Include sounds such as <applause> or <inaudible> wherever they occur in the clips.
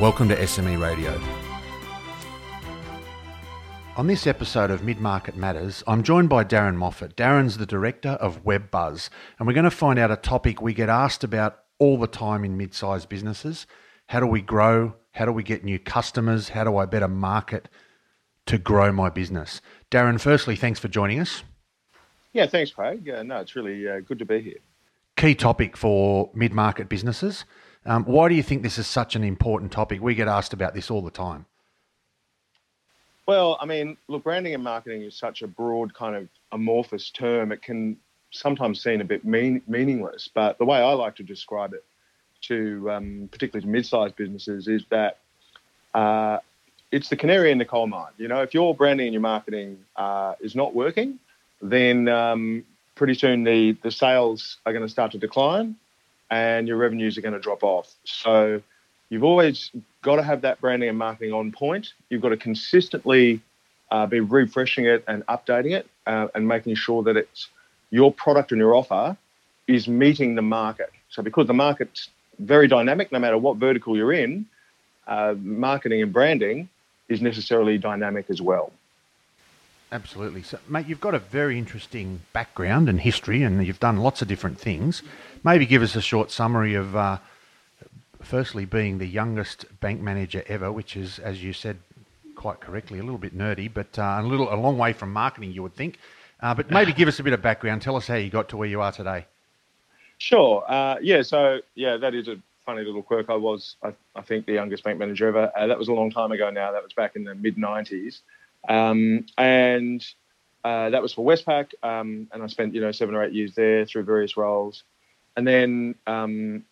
Welcome to SME Radio. On this episode of Mid Market Matters, I'm joined by Darren Moffatt. Darren's the director of WebBuzz, and we're going to find out a topic we get asked about all the time in mid sized businesses. How do we grow? How do we get new customers? How do I better market to grow my business? Darren, firstly, thanks for joining us. Yeah, thanks, Craig. Uh, no, it's really uh, good to be here. Key topic for mid market businesses. Um, why do you think this is such an important topic? We get asked about this all the time. Well, I mean, look, branding and marketing is such a broad kind of amorphous term. It can sometimes seem a bit mean, meaningless, but the way I like to describe it to um, particularly to mid-sized businesses is that uh, it's the canary in the coal mine. You know, if your branding and your marketing uh, is not working, then um, pretty soon the the sales are going to start to decline, and your revenues are going to drop off. So you've always got to have that branding and marketing on point. You've got to consistently uh, be refreshing it and updating it uh, and making sure that it's your product and your offer is meeting the market. So because the market's very dynamic, no matter what vertical you're in, uh, marketing and branding is necessarily dynamic as well. Absolutely. So, mate, you've got a very interesting background and history, and you've done lots of different things. Maybe give us a short summary of, uh, firstly, being the youngest bank manager ever, which is, as you said quite correctly, a little bit nerdy, but uh, a little a long way from marketing, you would think. Uh, but maybe <laughs> give us a bit of background. Tell us how you got to where you are today. Sure. Uh, yeah. So yeah, that is a funny little quirk. I was, I, I think, the youngest bank manager ever. Uh, that was a long time ago now. That was back in the mid '90s. Um, and uh, that was for Westpac, um, and I spent you know seven or eight years there through various roles, and then um,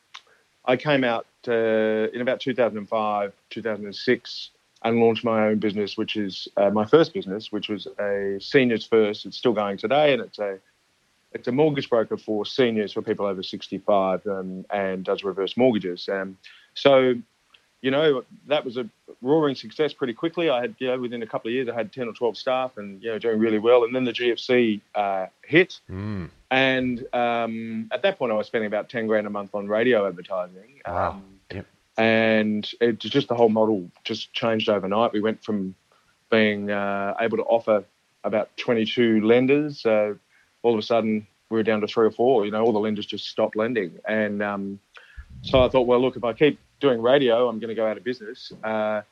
I came out uh, in about 2005, 2006, and launched my own business, which is uh, my first business, which was a seniors first. It's still going today, and it's a it's a mortgage broker for seniors for people over 65 um, and does reverse mortgages. Um, so you know, that was a roaring success pretty quickly. I had, you know, within a couple of years, I had 10 or 12 staff and, you know, doing really well. And then the GFC uh, hit. Mm. And um, at that point, I was spending about 10 grand a month on radio advertising. Wow. Um, yep. And it just the whole model just changed overnight. We went from being uh, able to offer about 22 lenders. Uh, all of a sudden, we were down to three or four. You know, all the lenders just stopped lending. And um, so I thought, well, look, if I keep doing radio, I'm going to go out of business. Uh,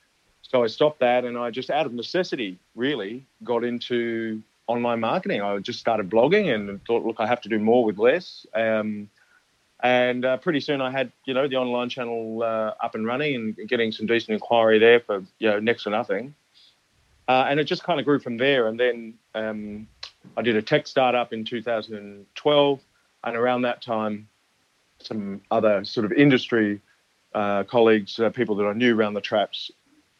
so I stopped that, and I just, out of necessity, really got into online marketing. I just started blogging and thought, look, I have to do more with less. Um, and uh, pretty soon I had, you know, the online channel uh, up and running and getting some decent inquiry there for, you know, next to nothing. Uh, and it just kind of grew from there. And then um, I did a tech startup in 2012, and around that time, some other sort of industry uh, colleagues, uh, people that I knew around the traps,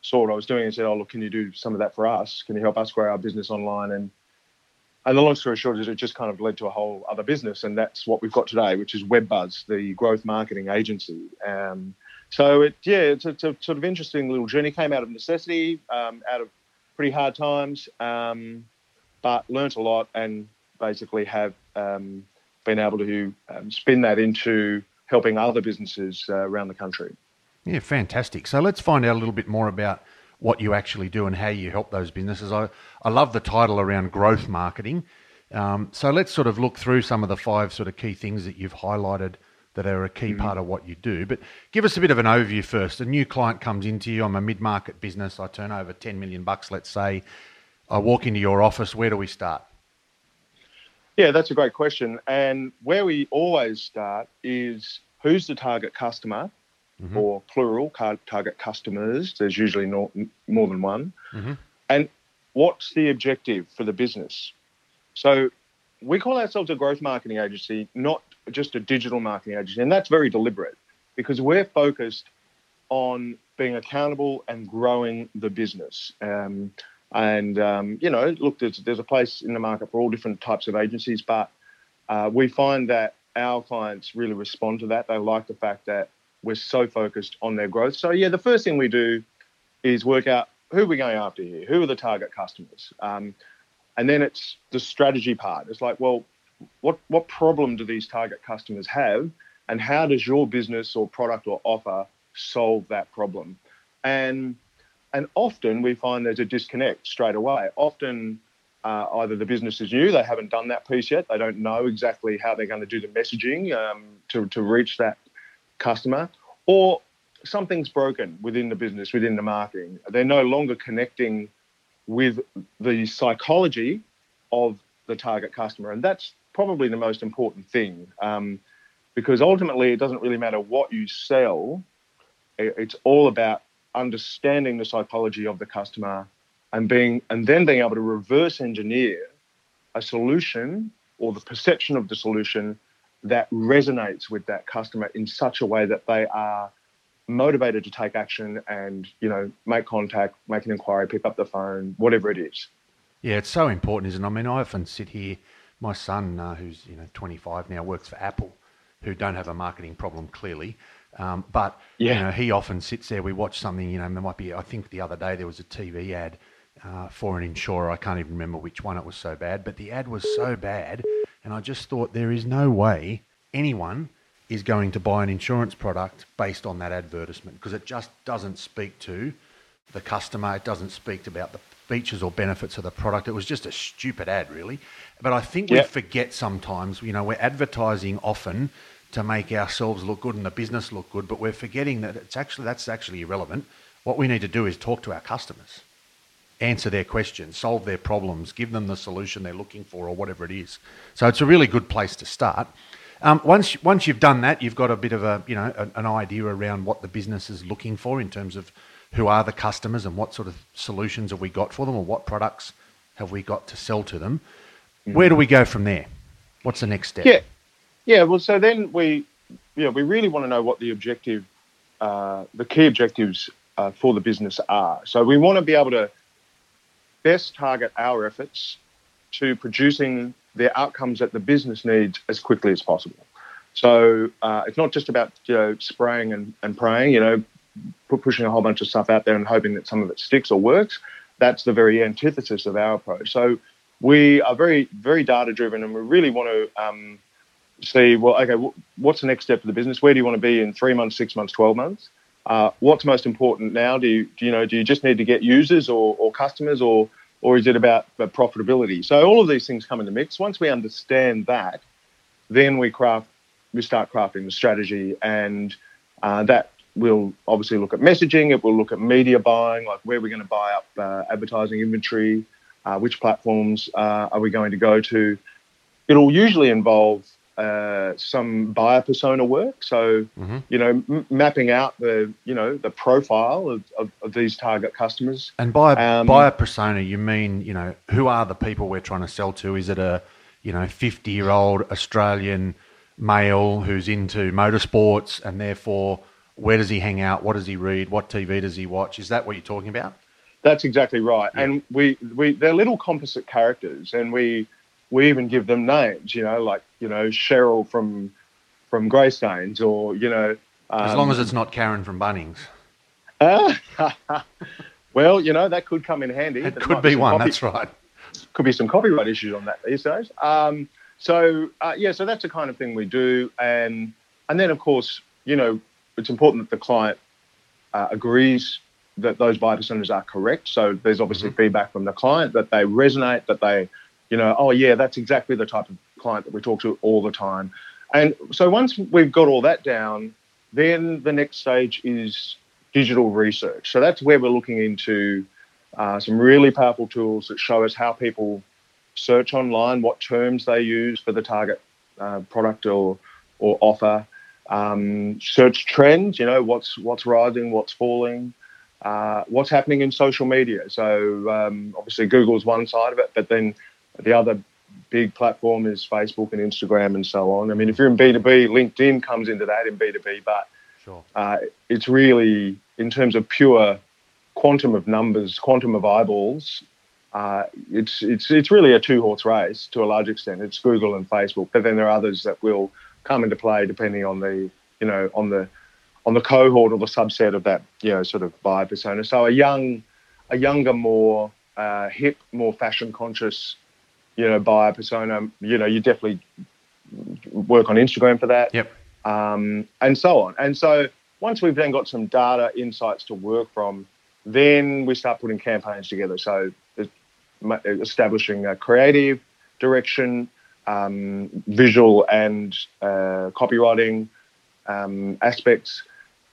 saw what I was doing and said, "Oh, look, can you do some of that for us? Can you help us grow our business online?" And and the long story short is, it just kind of led to a whole other business, and that's what we've got today, which is WebBuzz, the growth marketing agency. Um, so it, yeah, it's a, it's a, sort of interesting little journey. Came out of necessity, um, out of pretty hard times, um, but learnt a lot, and basically have um, been able to um, spin that into helping other businesses uh, around the country. Yeah, fantastic. So let's find out a little bit more about what you actually do and how you help those businesses. I, I love the title around growth marketing. Um, so let's sort of look through some of the five sort of key things that you've highlighted that are a key mm-hmm. part of what you do. But give us a bit of an overview first. A new client comes into you. I'm a mid-market business. I turn over 10 million bucks, let's say. I walk into your office. Where do we start? Yeah, that's a great question. And where we always start is who's the target customer, mm-hmm. or plural target customers. There's usually no, more than one. Mm-hmm. And what's the objective for the business? So we call ourselves a growth marketing agency, not just a digital marketing agency. And that's very deliberate because we're focused on being accountable and growing the business. Um, and um, you know, look, there's, there's a place in the market for all different types of agencies, but uh, we find that our clients really respond to that. They like the fact that we're so focused on their growth. So yeah, the first thing we do is work out who we're we going after here, who are the target customers, um, and then it's the strategy part. It's like, well, what what problem do these target customers have, and how does your business or product or offer solve that problem? And and often we find there's a disconnect straight away. Often uh, either the business is new, they haven't done that piece yet, they don't know exactly how they're going to do the messaging um, to, to reach that customer, or something's broken within the business, within the marketing. They're no longer connecting with the psychology of the target customer. And that's probably the most important thing um, because ultimately it doesn't really matter what you sell, it's all about understanding the psychology of the customer and being and then being able to reverse engineer a solution or the perception of the solution that resonates with that customer in such a way that they are motivated to take action and you know make contact make an inquiry pick up the phone whatever it is. Yeah it's so important isn't it? I mean i often sit here my son uh, who's you know 25 now works for apple who don't have a marketing problem clearly um, but yeah. you know he often sits there we watch something you know there might be i think the other day there was a tv ad uh, for an insurer. I can't even remember which one it was so bad, but the ad was so bad, and I just thought there is no way anyone is going to buy an insurance product based on that advertisement because it just doesn't speak to the customer. It doesn't speak about the features or benefits of the product. It was just a stupid ad, really. But I think we forget sometimes, you know, we're advertising often to make ourselves look good and the business look good, but we're forgetting that it's actually that's actually irrelevant. What we need to do is talk to our customers answer their questions, solve their problems, give them the solution they're looking for, or whatever it is. So it's a really good place to start. Um, once once you've done that, you've got a bit of a you know an, idea around what the business is looking for in terms of who are the customers and what sort of solutions have we got for them, or what products have we got to sell to them. Mm. Where do we go from there? What's the next step? Yeah, yeah. Well, so then we yeah we really want to know what the objective, uh, the key objectives uh, for the business are. So we want to be able to best target our efforts to producing the outcomes that the business needs as quickly as possible. So uh, it's not just about you know spraying and, and praying, you know, pushing a whole bunch of stuff out there and hoping that some of it sticks or works. That's the very antithesis of our approach. So we are very very data driven, and we really want to um, see well, okay, what's the next step for the business? Where do you want to be in three months, six months, twelve months? Uh, what's most important now? Do you, do you know? Do you just need to get users or, or customers, or or is it about profitability? So all of these things come in the mix. Once we understand that, then we craft, we start crafting the strategy, and uh, that will obviously look at messaging. It will look at media buying, like where we're going to buy up uh, advertising inventory, uh, which platforms uh, are we going to go to. It'll usually involve uh, some buyer persona work. So, mm-hmm. you know, m- mapping out the, you know, the profile of, of, of these target customers. And by um, buyer persona, you mean, you know, who are the people we're trying to sell to? Is it a, you know, 50 year old Australian male who's into motorsports and therefore where does he hang out? What does he read? What TV does he watch? Is that what you're talking about? That's exactly right. Yeah. And we, we, they're little composite characters and we, we even give them names, you know, like, you know, Cheryl from from Greystanes or, you know. Um, as long as it's not Karen from Bunnings. Uh, <laughs> well, you know, that could come in handy. It could be, one, copy, that's right. Could be some copyright issues on that these days. Um, so, uh, yeah, so that's the kind of thing we do. And, and then, of course, you know, it's important that the client uh, agrees that those buyer personas are correct. So there's obviously mm-hmm. feedback from the client that they resonate, that they you know, oh yeah, that's exactly the type of client that we talk to all the time. And so once we've got all that down, then the next stage is digital research. So that's where we're looking into uh, some really powerful tools that show us how people search online, what terms they use for the target uh, product or or offer, um, search trends. You know, what's what's rising, what's falling, uh, what's happening in social media. So um, obviously Google's one side of it, but then the other big platform is Facebook and Instagram and so on. I mean, if you're in B2B, LinkedIn comes into that in B2B, but Sure. Uh, it's really in terms of pure quantum of numbers, quantum of eyeballs. Uh, it's it's it's really a two horse race to a large extent. It's Google and Facebook, but then there are others that will come into play depending on the you know on the on the cohort or the subset of that you know sort of buyer persona. So a young a younger, more uh, hip, more fashion conscious you know buyer persona. You know you definitely work on Instagram for that. Yep. Um, and so on. And so once we've then got some data insights to work from, then we start putting campaigns together. So establishing a creative direction, um, visual and uh, copywriting um, aspects,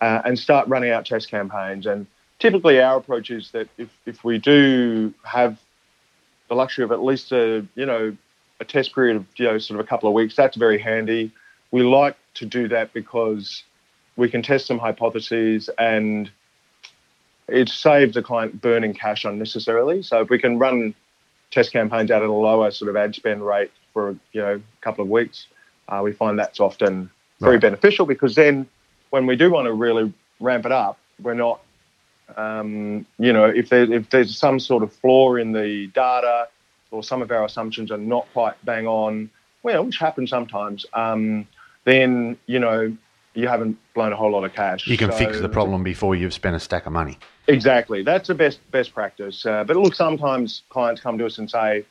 uh, and start running out test campaigns. And typically, our approach is that if, if we do have the luxury of at least a you know a test period of you know sort of a couple of weeks, that's very handy. We like to do that because we can test some hypotheses and it saves the client burning cash unnecessarily. So if we can run test campaigns out at a lower sort of ad spend rate for you know a couple of weeks, uh, we find that's often very right. beneficial because then when we do want to really ramp it up, we're not um, you know if there if there's some sort of flaw in the data or some of our assumptions are not quite bang on, well, which happens sometimes, um, then you know you haven't blown a whole lot of cash. You can so, fix the problem before you've spent a stack of money. Exactly, that's the best best practice. Uh, but look, sometimes clients come to us and say,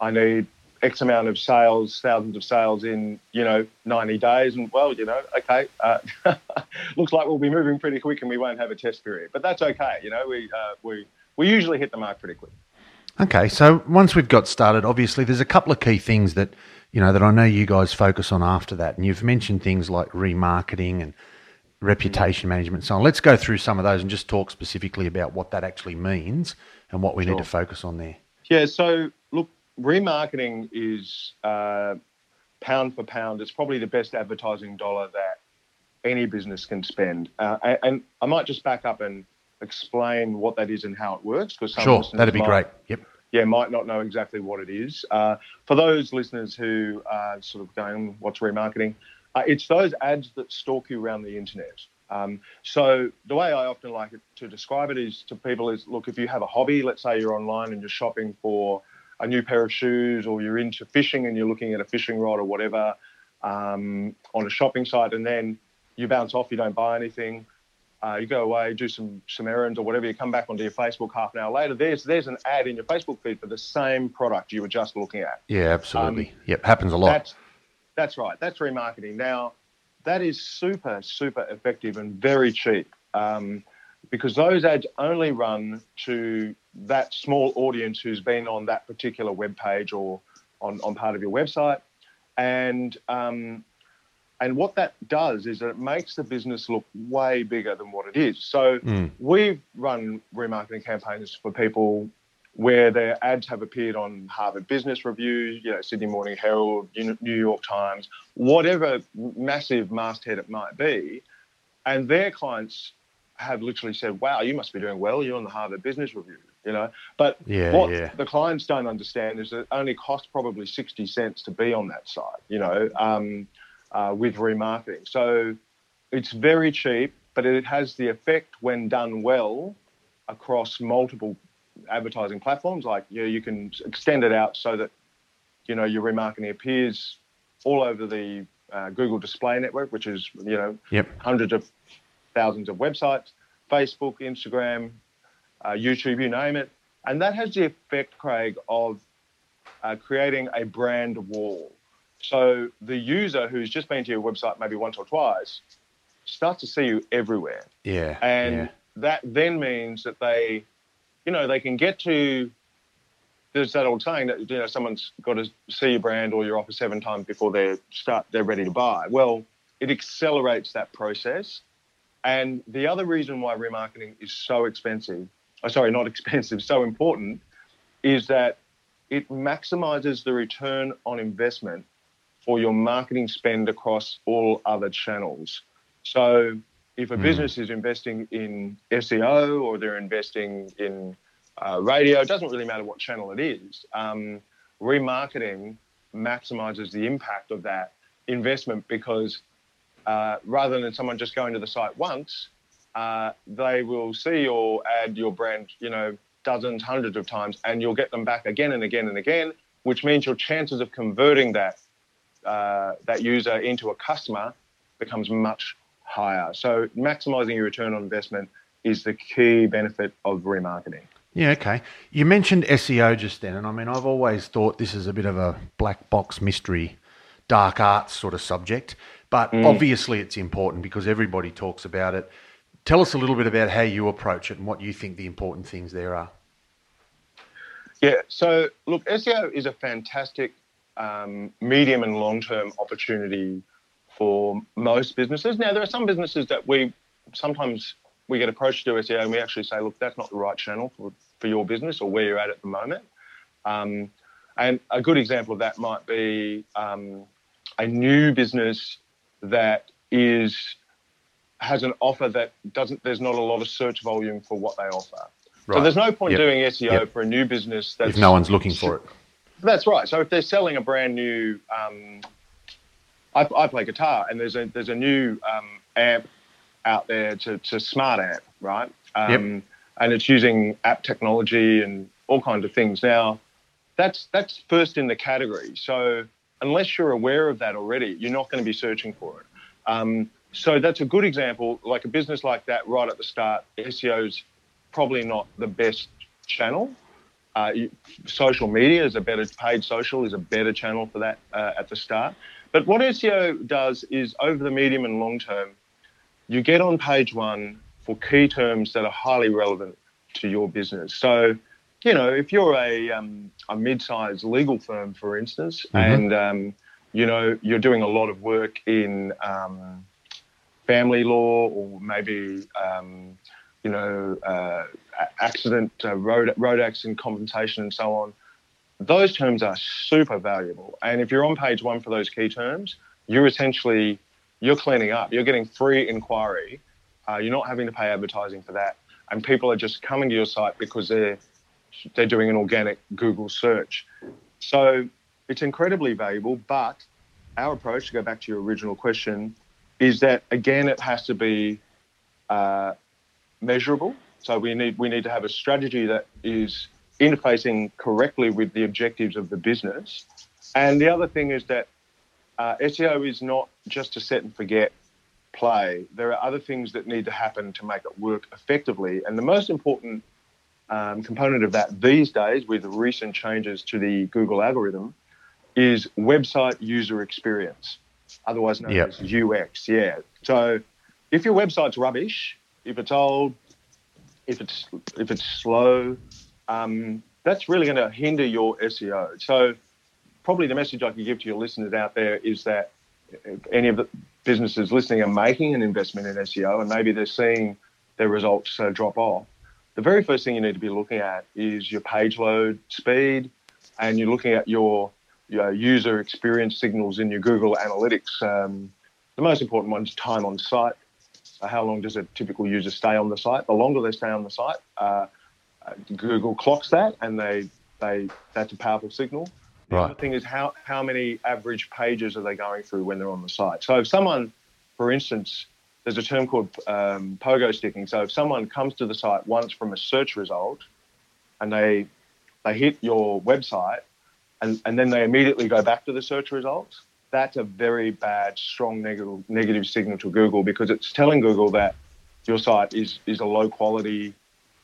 "I need X amount of sales, thousands of sales in you know 90 days," and well, you know, okay, uh, <laughs> looks like we'll be moving pretty quick and we won't have a test period, but that's okay. You know, we uh, we we usually hit the mark pretty quick. Okay, so once we've got started, obviously there's a couple of key things that you know that I know you guys focus on after that, and you've mentioned things like remarketing and reputation management, so on. Let's go through some of those and just talk specifically about what that actually means and what we sure. need to focus on there. Yeah, so look, remarketing is uh, pound for pound. It's probably the best advertising dollar that any business can spend. Uh, and, I might just back up and explain what that is and how it works because sure that'd be might, great yep yeah might not know exactly what it is uh, for those listeners who are sort of going what's remarketing uh, it's those ads that stalk you around the internet um, so the way i often like it to describe it is to people is look if you have a hobby let's say you're online and you're shopping for a new pair of shoes or you're into fishing and you're looking at a fishing rod or whatever um, on a shopping site and then you bounce off you don't buy anything uh, you go away, do some some errands or whatever. You come back onto your Facebook half an hour later. There's there's an ad in your Facebook feed for the same product you were just looking at. Yeah, absolutely. Um, yep, happens a lot. That's, that's right. That's remarketing. Now, that is super super effective and very cheap um, because those ads only run to that small audience who's been on that particular web page or on, on part of your website, and um, and what that does is that it makes the business look way bigger than what it is. So mm. we've run remarketing campaigns for people where their ads have appeared on Harvard Business Review, you know, Sydney Morning Herald, New York Times, whatever massive masthead it might be, and their clients have literally said, "Wow, you must be doing well. You're on the Harvard Business Review." You know, but yeah, what yeah. the clients don't understand is that it only costs probably sixty cents to be on that site. You know, um, uh, with remarketing. So it's very cheap, but it has the effect when done well across multiple advertising platforms. Like you, know, you can extend it out so that you know your remarketing appears all over the uh, Google Display Network, which is you know yep. hundreds of thousands of websites, Facebook, Instagram, uh, YouTube, you name it, and that has the effect, Craig, of uh, creating a brand wall. So the user who's just been to your website maybe once or twice starts to see you everywhere. Yeah. And yeah. that then means that they, you know, they can get to there's that old saying that you know someone's got to see your brand or your offer seven times before they start they're ready to buy. Well, it accelerates that process. And the other reason why remarketing is so expensive, oh, sorry, not <laughs> expensive, so important, is that it maximizes the return on investment for your marketing spend across all other channels. So if a mm. business is investing in SEO or they're investing in uh, radio, it doesn't really matter what channel it is. Um, remarketing maximizes the impact of that investment because uh, rather than someone just going to the site once, uh, they will see your ad, your brand, you know, dozens, hundreds of times, and you'll get them back again and again and again, which means your chances of converting that uh, that user into a customer becomes much higher. So maximizing your return on investment is the key benefit of remarketing. Yeah, okay. You mentioned SEO just then, and I mean, I've always thought this is a bit of a black box mystery, dark arts sort of subject, but mm. obviously it's important because everybody talks about it. Tell us a little bit about how you approach it and what you think the important things there are. Yeah, so look, SEO is a fantastic um, medium and long term opportunity for most businesses. Now, there are some businesses that we sometimes we get approached to do SEO and we actually say, look, that's not the right channel for, for your business or where you're at at the moment. Um, and a good example of that might be um, a new business that is has an offer that doesn't. There's not a lot of search volume for what they offer. Right. So there's no point yep. doing SEO yep. for a new business if no one's looking for it. That's right. So if they're selling a brand new, um, I, I, play guitar, and there's a there's a new um, amp out there to, to smart amp, right? Um, yep. And it's using app technology and all kinds of things. Now, that's that's first in the category. So unless you're aware of that already, you're not going to be searching for it. Um, so that's a good example. Like a business like that, right at the start, SEO's probably not the best channel. Uh, social media is a better paid social is a better channel for that uh, at the start. But what SEO does is over the medium and long term, you get on page one for key terms that are highly relevant to your business. So, you know, if you're a, um, a mid-sized legal firm, for instance, mm-hmm. and um, you know you're doing a lot of work in um, family law or maybe um, you know uh, accident, uh, road road accident compensation, and so on. Those terms are super valuable, and if you're on page one for those key terms, you're essentially you're cleaning up. You're getting free inquiry. Uh, you're not having to pay advertising for that, and people are just coming to your site because they're they're doing an organic Google search. So it's incredibly valuable. But our approach, to go back to your original question, is that again it has to be uh, measurable. So we need we need to have a strategy that is interfacing correctly with the objectives of the business. And the other thing is that uh, SEO is not just a set and forget play. There are other things that need to happen to make it work effectively. And the most important um, component of that these days, with recent changes to the Google algorithm, is website user experience, otherwise known yep. as UX. Yeah. So if your website's rubbish, if it's old, if it's if it's slow, um, that's really going to hinder your SEO. So probably the message I can give to your listeners out there is that any of the businesses listening are making an investment in SEO and maybe they're seeing their results uh, drop off. The very first thing you need to be looking at is your page load speed, and you're looking at your, your user experience signals in your Google Analytics. Um, the most important one is time on site. So how long does a typical user stay on the site? The longer they stay on the site, uh, Google clocks that, and they they that's a powerful signal. The right. other thing is how, how many average pages are they going through when they're on the site? So if someone, for instance, there's a term called um, pogo sticking. So if someone comes to the site once from a search result and they they hit your website and, and then they immediately go back to the search results, that's a very bad, strong negative negative signal to Google because it's telling Google that your site is is a low quality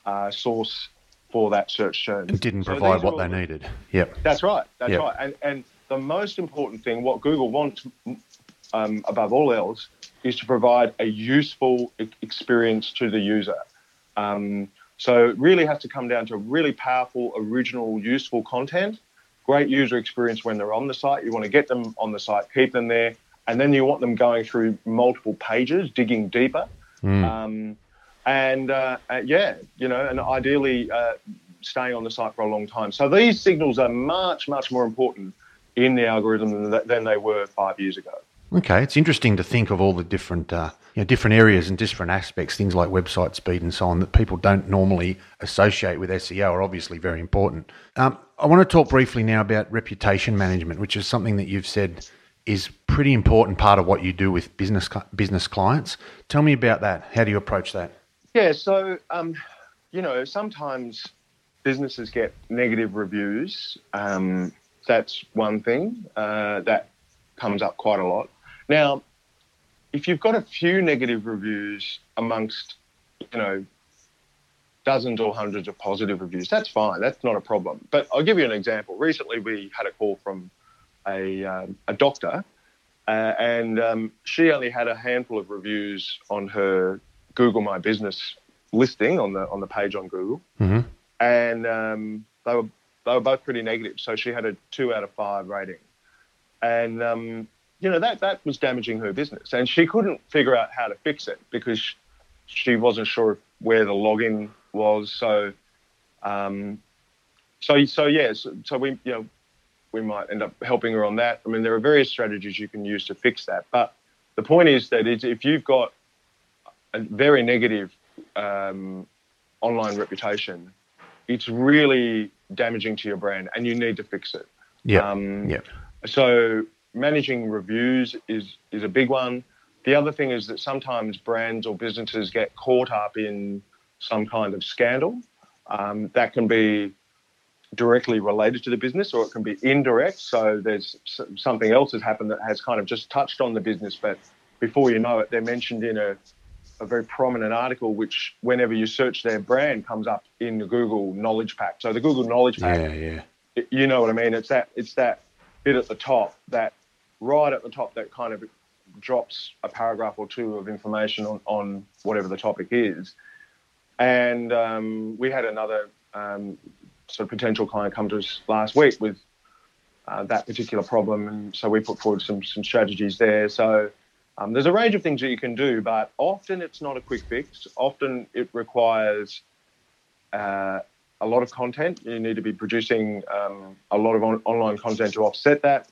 uh, source for that search term. And didn't so provide what they needed. Yep. That's right. That's yep. right. And and the most important thing, what Google wants um, above all else, is to provide a useful experience to the user. Um, so it really has to come down to really powerful, original, useful content. Great user experience when they're on the site. You want to get them on the site, keep them there, and then you want them going through multiple pages, digging deeper. Mm. Um, and uh, uh, yeah, you know, and ideally uh, staying on the site for a long time. So these signals are much, much more important in the algorithm than, than they were five years ago. Okay, it's interesting to think of all the different, uh, you know, different areas and different aspects, things like website speed and so on, that people don't normally associate with SEO are obviously very important. Um, I want to talk briefly now about reputation management, which is something that you've said is pretty important part of what you do with business business clients. Tell me about that. How do you approach that? Yeah, so um, you know sometimes businesses get negative reviews. Um, that's one thing uh, that comes up quite a lot. Now, if you've got a few negative reviews amongst, you know, dozens or hundreds of positive reviews, that's fine. That's not a problem. But I'll give you an example. Recently, we had a call from a, um, a doctor, uh, and um, she only had a handful of reviews on her Google My Business listing on the on the page on Google, mm-hmm. and um, they were they were both pretty negative. So she had a two out of five rating, and um, you know that that was damaging her business, and she couldn't figure out how to fix it because she wasn't sure where the login was. So, um, so so yeah, so, so we you know we might end up helping her on that. I mean, there are various strategies you can use to fix that, but the point is that if you've got a very negative um, online reputation, it's really damaging to your brand, and you need to fix it. Yeah. Um, yeah. So managing reviews is is a big one. The other thing is that sometimes brands or businesses get caught up in some kind of scandal. Um, that can be directly related to the business or it can be indirect. So there's something else has happened that has kind of just touched on the business, but before you know it, they're mentioned in a, a very prominent article, which whenever you search their brand comes up in the Google Knowledge Pack. So the Google Knowledge Pack, yeah, yeah. You know what I mean? It's that it's that bit at the top, that right at the top, that kind of drops a paragraph or two of information on, on whatever the topic is. And um, we had another um, sort of potential client come to us last week with uh, that particular problem, and so we put forward some some strategies there. So um, there's a range of things that you can do, but often it's not a quick fix. Often it requires uh, a lot of content. You need to be producing um, a lot of on- online content to offset that,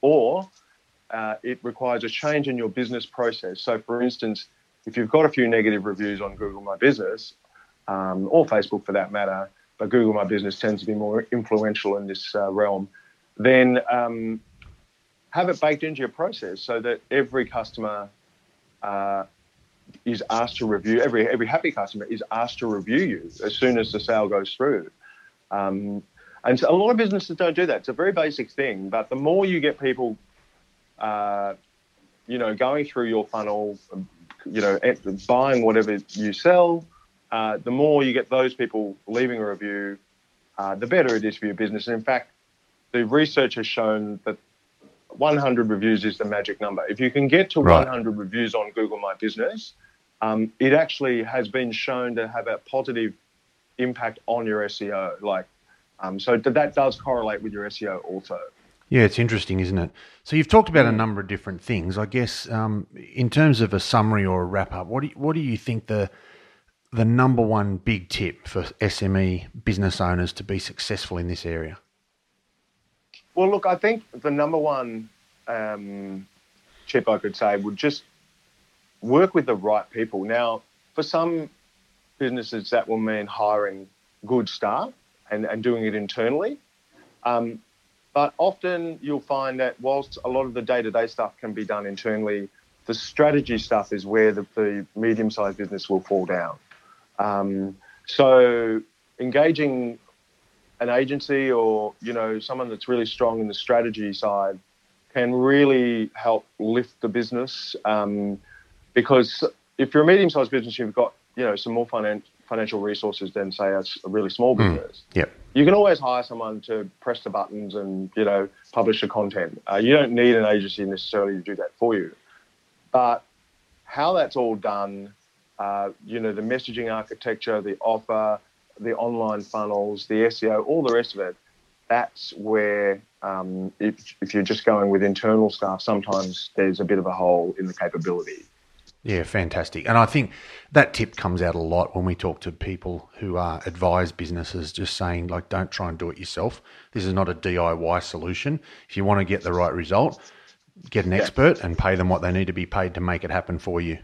or uh, it requires a change in your business process. So, for instance, if you've got a few negative reviews on Google My Business um, or Facebook for that matter, but Google My Business tends to be more influential in this uh, realm, then um, have it baked into your process so that every customer uh, is asked to review, every, every happy customer is asked to review you as soon as the sale goes through. Um, and so a lot of businesses don't do that. It's a very basic thing, but the more you get people, uh, you know, going through your funnel, you know, buying whatever you sell, uh, the more you get those people leaving a review, uh, the better it is for your business. And in fact, the research has shown that 100 reviews is the magic number. If you can get to right. 100 reviews on Google My Business, um, it actually has been shown to have a positive impact on your SEO. Like, um, so that does correlate with your SEO also. Yeah, it's interesting, isn't it? So you've talked about a number of different things. I guess um, in terms of a summary or a wrap up, what do you, what do you think the the number one big tip for SME business owners to be successful in this area? Well, look, I think the number one um, tip I could say would just work with the right people. Now, for some businesses, that will mean hiring good staff and, and doing it internally. Um, but often you'll find that whilst a lot of the day to day stuff can be done internally, the strategy stuff is where the, the medium sized business will fall down. Um, so engaging an agency or you know someone that's really strong in the strategy side can really help lift the business um, because if you're a medium-sized business, you've got you know some more finan- financial resources than say a, a really small hmm. business. Mm, yep. You can always hire someone to press the buttons and you know publish the content. Uh, you don't need an agency necessarily to do that for you, but how that's all done uh, you know, the messaging architecture, the offer, the online funnels, the SEO, all the rest of it. That's where, um, if, if you're just going with internal staff, sometimes there's a bit of a hole in the capability. Yeah, fantastic. And I think that tip comes out a lot when we talk to people who are advise businesses, just saying, like, don't try and do it yourself. This is not a DIY solution. If you want to get the right result, get an expert and pay them what they need to be paid to make it happen for you.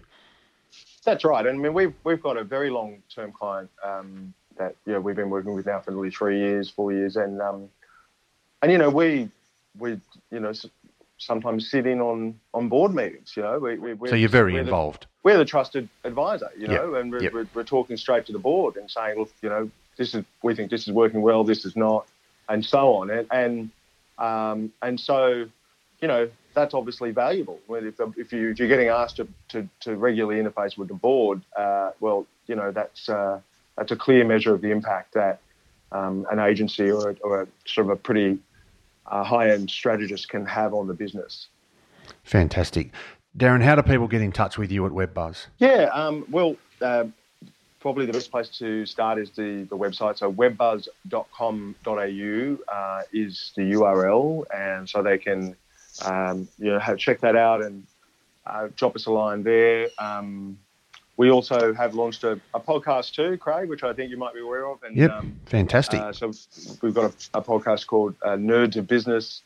That's right. And I mean, we've we've got a very long term client um, that you know, we've been working with now for nearly three years, four years, and um, and you know we we you know sometimes sit in on, on board meetings. You know, we, we, so you're very we're involved. The, we're the trusted advisor. You know, Yep, and we're, yep. we're, we're talking straight to the board and saying, look, you know, this is we think this is working well, this is not, and so on. And and um, and so, you know, that's obviously valuable. If, if you if you're getting asked to, to, to regularly interface with the board, uh, well, you know, that's uh, that's a clear measure of the impact that um, an agency or, or a sort of a pretty uh, high-end strategist can have on the business. Fantastic. Darren, how do people get in touch with you at WebBuzz? Yeah, um, well, uh, probably the best place to start is the, the website. So webbuzz.com.au uh, is the URL, and so they can um, you know have, check that out and uh, drop us a line there. Um, we also have launched a, a podcast too, Craig, which I think you might be aware of. And, Yep, um, fantastic. uh, so we've got a, a podcast called uh, Nerds of Business,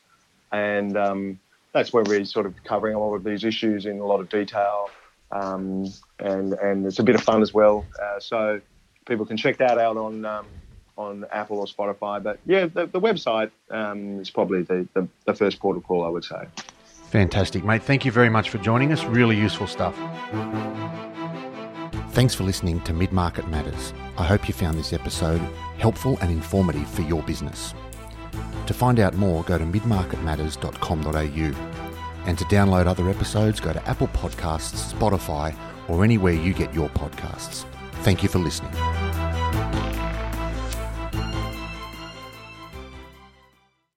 and um, that's where we're sort of covering a lot of these issues in a lot of detail, um, and and it's a bit of fun as well. Uh, so people can check that out on um, on Apple or Spotify. But yeah, the, the website um, is probably the, the, the first port of call, I would say. Fantastic, mate. Thank you very much for joining us. Really useful stuff. Thanks for listening to Mid Market Matters. I hope you found this episode helpful and informative for your business. To find out more, go to midmarketmatters.com.au. And to download other episodes, go to Apple Podcasts, Spotify, or anywhere you get your podcasts. Thank you for listening.